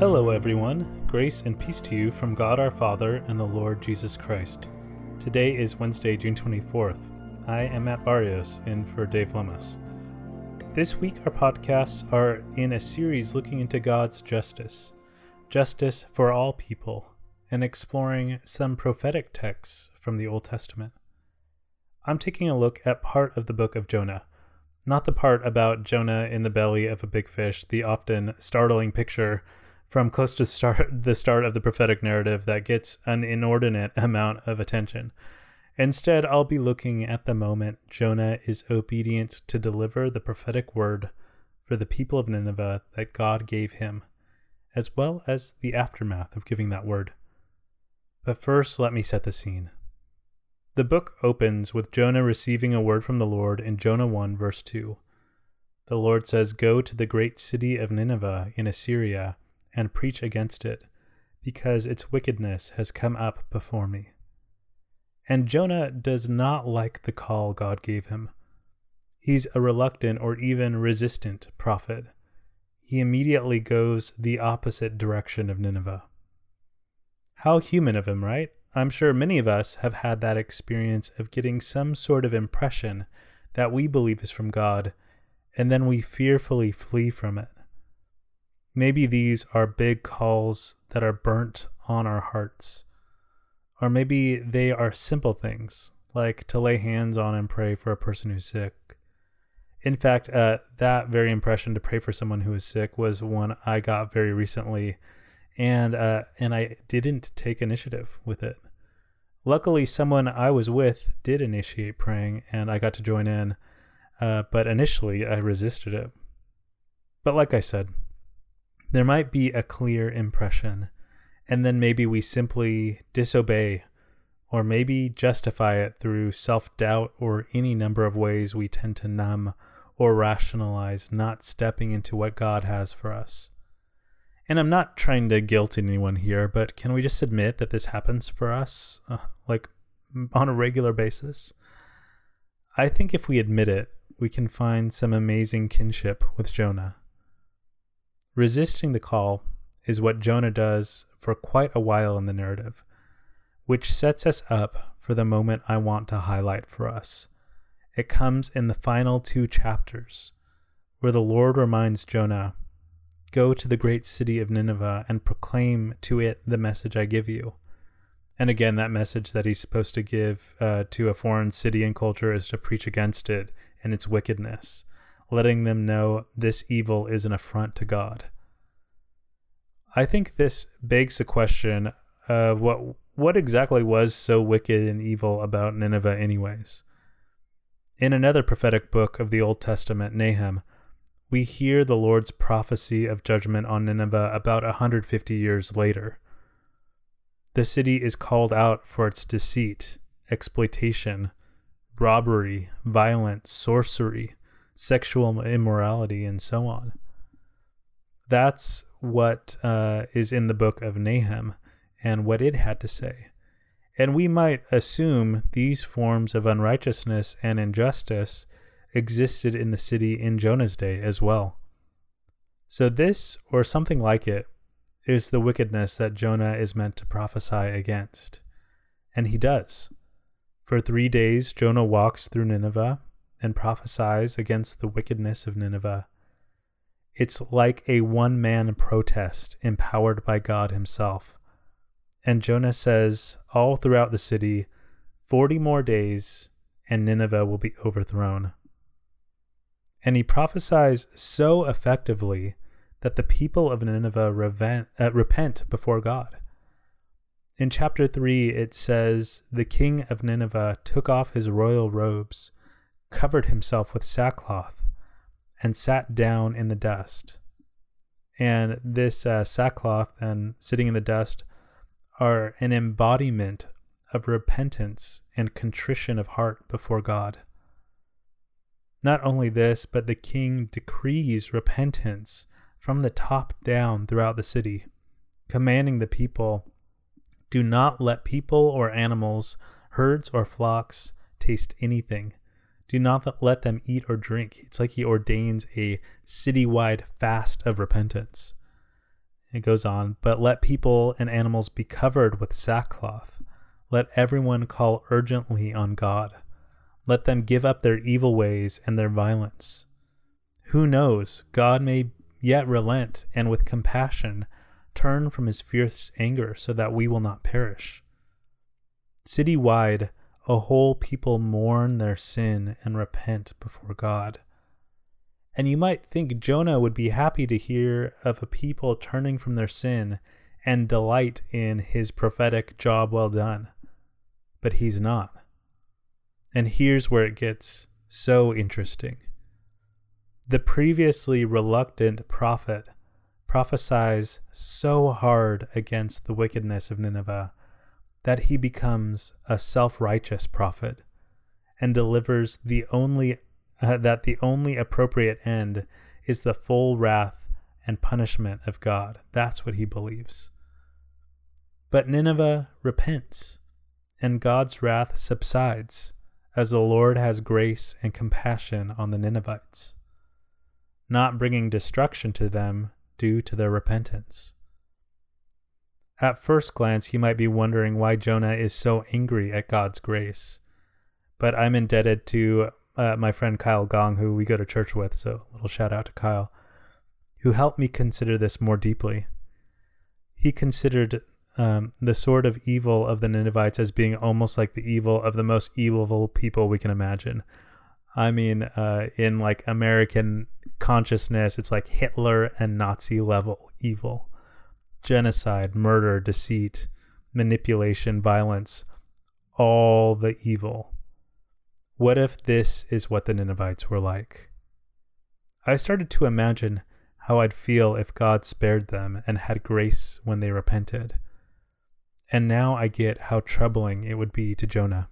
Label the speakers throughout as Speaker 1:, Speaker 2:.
Speaker 1: Hello, everyone. Grace and peace to you from God our Father and the Lord Jesus Christ. Today is Wednesday, June 24th. I am Matt Barrios, in for Dave Lemus. This week, our podcasts are in a series looking into God's justice, justice for all people, and exploring some prophetic texts from the Old Testament. I'm taking a look at part of the book of Jonah, not the part about Jonah in the belly of a big fish, the often startling picture from close to start, the start of the prophetic narrative that gets an inordinate amount of attention. Instead, I'll be looking at the moment Jonah is obedient to deliver the prophetic word for the people of Nineveh that God gave him, as well as the aftermath of giving that word. But first, let me set the scene. The book opens with Jonah receiving a word from the Lord in Jonah 1, verse 2. The Lord says, Go to the great city of Nineveh in Assyria and preach against it, because its wickedness has come up before me. And Jonah does not like the call God gave him. He's a reluctant or even resistant prophet. He immediately goes the opposite direction of Nineveh. How human of him, right? I'm sure many of us have had that experience of getting some sort of impression that we believe is from God, and then we fearfully flee from it. Maybe these are big calls that are burnt on our hearts. Or maybe they are simple things, like to lay hands on and pray for a person who's sick. In fact, uh, that very impression to pray for someone who is sick was one I got very recently, and uh, and I didn't take initiative with it. Luckily, someone I was with did initiate praying, and I got to join in. Uh, but initially, I resisted it. But like I said, there might be a clear impression, and then maybe we simply disobey, or maybe justify it through self doubt or any number of ways we tend to numb or rationalize not stepping into what God has for us. And I'm not trying to guilt anyone here, but can we just admit that this happens for us, uh, like on a regular basis? I think if we admit it, we can find some amazing kinship with Jonah. Resisting the call is what Jonah does for quite a while in the narrative, which sets us up for the moment I want to highlight for us. It comes in the final two chapters, where the Lord reminds Jonah Go to the great city of Nineveh and proclaim to it the message I give you. And again, that message that he's supposed to give uh, to a foreign city and culture is to preach against it and its wickedness letting them know this evil is an affront to God. I think this begs the question of what what exactly was so wicked and evil about Nineveh anyways. In another prophetic book of the Old Testament, Nahum, we hear the Lord's prophecy of judgment on Nineveh about 150 years later. The city is called out for its deceit, exploitation, robbery, violence, sorcery, sexual immorality, and so on. That's what uh, is in the book of Nahum and what it had to say. And we might assume these forms of unrighteousness and injustice existed in the city in Jonah's day as well. So, this, or something like it, is the wickedness that Jonah is meant to prophesy against. And he does. For three days, Jonah walks through Nineveh and prophesies against the wickedness of Nineveh. It's like a one man protest empowered by God Himself. And Jonah says, all throughout the city, 40 more days, and Nineveh will be overthrown. And he prophesies so effectively that the people of Nineveh revent, uh, repent before God. In chapter 3, it says, The king of Nineveh took off his royal robes covered himself with sackcloth and sat down in the dust. And this uh, sackcloth and sitting in the dust are an embodiment of repentance and contrition of heart before God. Not only this, but the king decrees repentance from the top down throughout the city, commanding the people do not let people or animals, herds or flocks taste anything do not let them eat or drink. It's like he ordains a citywide fast of repentance. It goes on, but let people and animals be covered with sackcloth. Let everyone call urgently on God. Let them give up their evil ways and their violence. Who knows? God may yet relent and with compassion turn from his fierce anger so that we will not perish. Citywide, a whole people mourn their sin and repent before God. And you might think Jonah would be happy to hear of a people turning from their sin and delight in his prophetic job well done. But he's not. And here's where it gets so interesting. The previously reluctant prophet prophesies so hard against the wickedness of Nineveh that he becomes a self righteous prophet and delivers the only uh, that the only appropriate end is the full wrath and punishment of God. That's what he believes. But Nineveh repents, and God's wrath subsides as the Lord has grace and compassion on the Ninevites, not bringing destruction to them due to their repentance. At first glance, you might be wondering why Jonah is so angry at God's grace. But I'm indebted to uh, my friend Kyle Gong, who we go to church with, so a little shout out to Kyle, who helped me consider this more deeply. He considered um, the sort of evil of the Ninevites as being almost like the evil of the most evil people we can imagine. I mean, uh, in like American consciousness, it's like Hitler and Nazi level evil genocide, murder, deceit, manipulation, violence, all the evil. What if this is what the Ninevites were like? I started to imagine how I'd feel if God spared them and had grace when they repented. And now I get how troubling it would be to Jonah.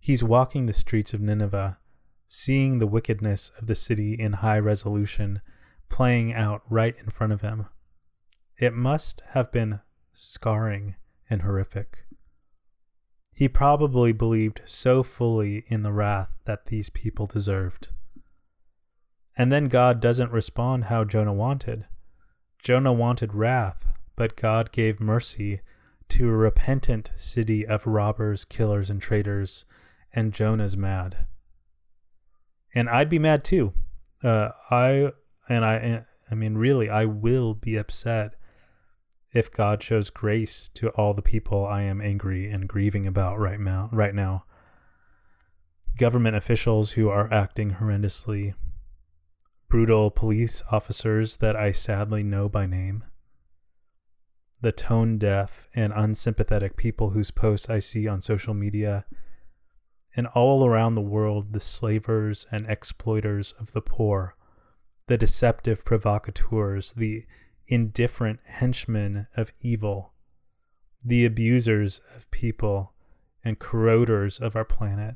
Speaker 1: He's walking the streets of Nineveh, seeing the wickedness of the city in high resolution playing out right in front of him. It must have been scarring and horrific. He probably believed so fully in the wrath that these people deserved. And then God doesn't respond how Jonah wanted. Jonah wanted wrath, but God gave mercy to a repentant city of robbers, killers, and traitors, and Jonah's mad. And I'd be mad too. Uh, I and I, I mean, really, I will be upset if God shows grace to all the people I am angry and grieving about right now, right now. Government officials who are acting horrendously, brutal police officers that I sadly know by name, the tone deaf and unsympathetic people whose posts I see on social media, and all around the world the slavers and exploiters of the poor, the deceptive provocateurs, the indifferent henchmen of evil, the abusers of people, and corroders of our planet.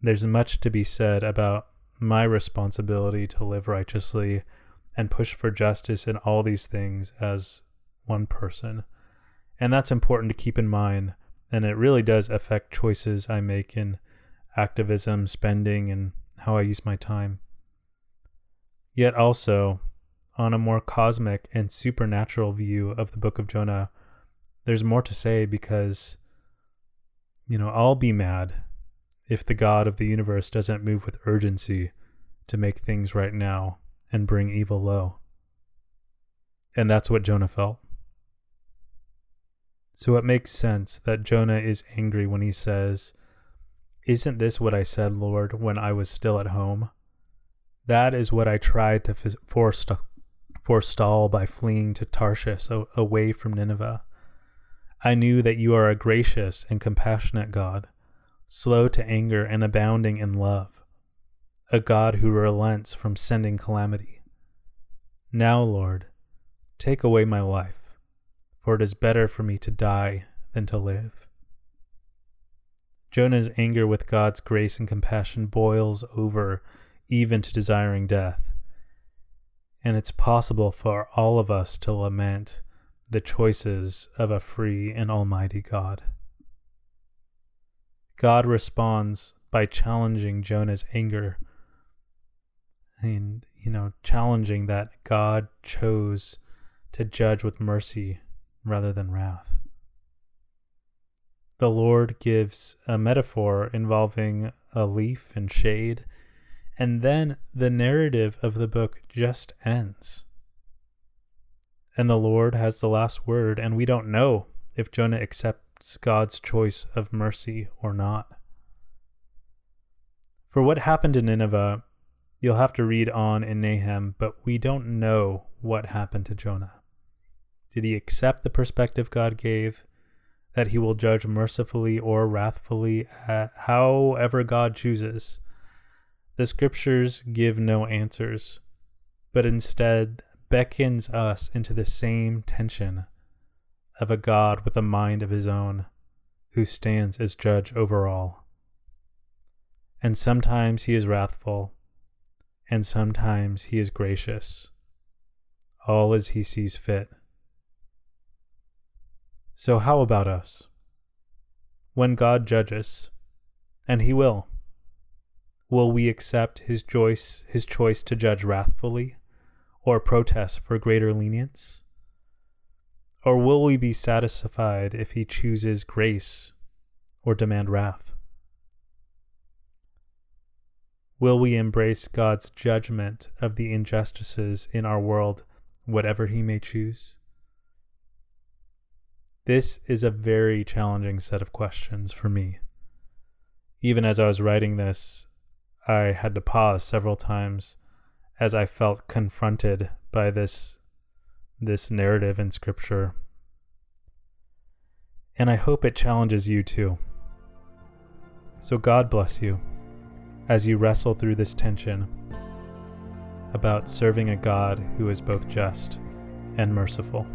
Speaker 1: There's much to be said about my responsibility to live righteously and push for justice in all these things as one person. And that's important to keep in mind. And it really does affect choices I make in activism, spending, and how I use my time. Yet also, on a more cosmic and supernatural view of the book of Jonah, there's more to say because, you know, I'll be mad if the God of the universe doesn't move with urgency to make things right now and bring evil low. And that's what Jonah felt. So it makes sense that Jonah is angry when he says, Isn't this what I said, Lord, when I was still at home? That is what I tried to forestall forestall by fleeing to Tarshish away from Nineveh. I knew that you are a gracious and compassionate God, slow to anger and abounding in love, a God who relents from sending calamity. Now, Lord, take away my life, for it is better for me to die than to live. Jonah's anger with God's grace and compassion boils over even to desiring death and it's possible for all of us to lament the choices of a free and almighty God. God responds by challenging Jonah's anger and you know challenging that God chose to judge with mercy rather than wrath. The Lord gives a metaphor involving a leaf and shade, and then the narrative of the book just ends. And the Lord has the last word, and we don't know if Jonah accepts God's choice of mercy or not. For what happened in Nineveh, you'll have to read on in Nahum, but we don't know what happened to Jonah. Did he accept the perspective God gave, that he will judge mercifully or wrathfully, however God chooses? The scriptures give no answers, but instead beckons us into the same tension of a God with a mind of his own, who stands as judge over all and sometimes he is wrathful, and sometimes he is gracious, all as he sees fit. So, how about us? When God judges, and he will, will we accept his choice, his choice to judge wrathfully, or protest for greater lenience? Or will we be satisfied if he chooses grace or demand wrath? Will we embrace God's judgment of the injustices in our world, whatever He may choose? This is a very challenging set of questions for me. Even as I was writing this, I had to pause several times as I felt confronted by this this narrative in scripture. And I hope it challenges you too. So God bless you as you wrestle through this tension about serving a God who is both just and merciful.